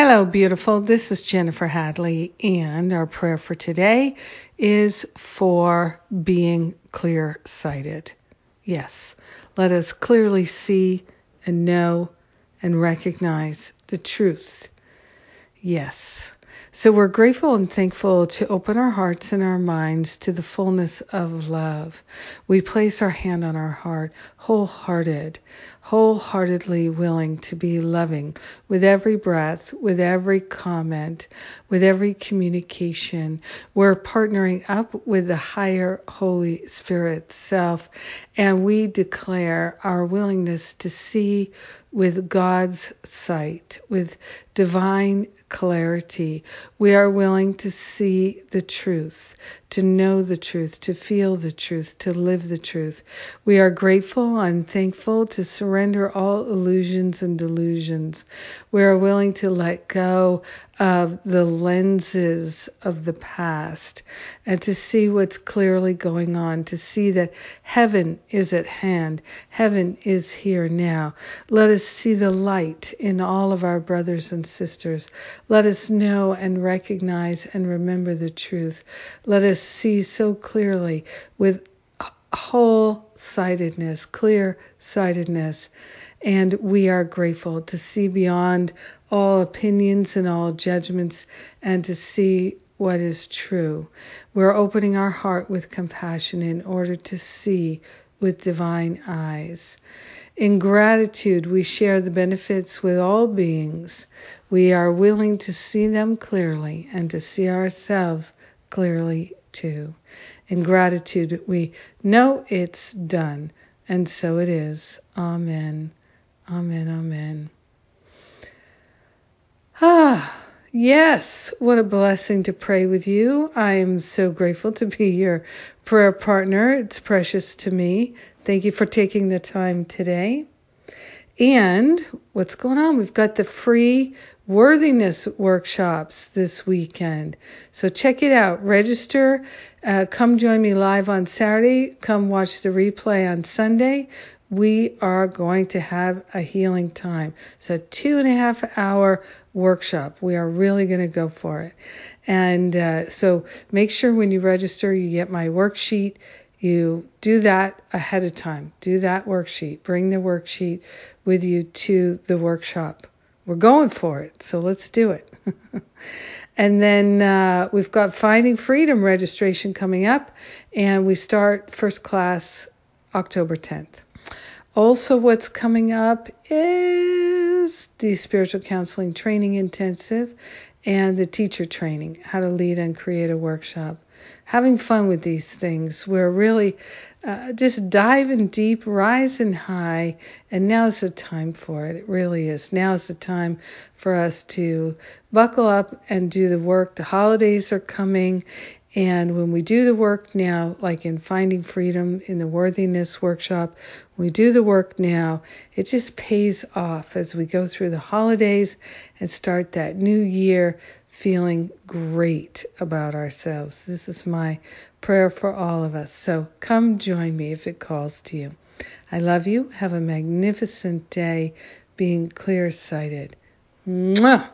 Hello, beautiful. This is Jennifer Hadley, and our prayer for today is for being clear sighted. Yes, let us clearly see and know and recognize the truth. Yes. So we're grateful and thankful to open our hearts and our minds to the fullness of love. We place our hand on our heart, wholehearted, wholeheartedly willing to be loving with every breath, with every comment, with every communication. We're partnering up with the higher Holy Spirit self, and we declare our willingness to see with God's sight, with divine clarity. We are willing to see the truth, to know the truth, to feel the truth, to live the truth. We are grateful and thankful to surrender all illusions and delusions. We are willing to let go of the lenses of the past and to see what's clearly going on, to see that heaven is at hand, heaven is here now. Let us see the light in all of our brothers and sisters. Let us know and recognize and remember the truth. Let us see so clearly with whole sightedness, clear sightedness. And we are grateful to see beyond all opinions and all judgments and to see what is true. We're opening our heart with compassion in order to see with divine eyes. In gratitude, we share the benefits with all beings. We are willing to see them clearly and to see ourselves clearly too. In gratitude, we know it's done, and so it is. Amen. Amen. Amen. Ah, yes, what a blessing to pray with you. I am so grateful to be your prayer partner. It's precious to me. Thank you for taking the time today. And what's going on? We've got the free worthiness workshops this weekend. So check it out. Register. Uh, come join me live on Saturday. Come watch the replay on Sunday. We are going to have a healing time. So, two and a half hour workshop. We are really going to go for it. And uh, so, make sure when you register, you get my worksheet. You do that ahead of time. Do that worksheet. Bring the worksheet with you to the workshop. We're going for it, so let's do it. and then uh, we've got Finding Freedom registration coming up, and we start first class October 10th. Also, what's coming up is the spiritual counseling training intensive and the teacher training, how to lead and create a workshop having fun with these things. We're really uh, just diving deep, rising high, and now is the time for it. It really is. Now is the time for us to buckle up and do the work. The holidays are coming, and when we do the work now, like in Finding Freedom in the Worthiness Workshop, we do the work now, it just pays off as we go through the holidays and start that new year feeling great about ourselves. This is my prayer for all of us. So come join me if it calls to you. I love you. Have a magnificent day being clear sighted. Mwah!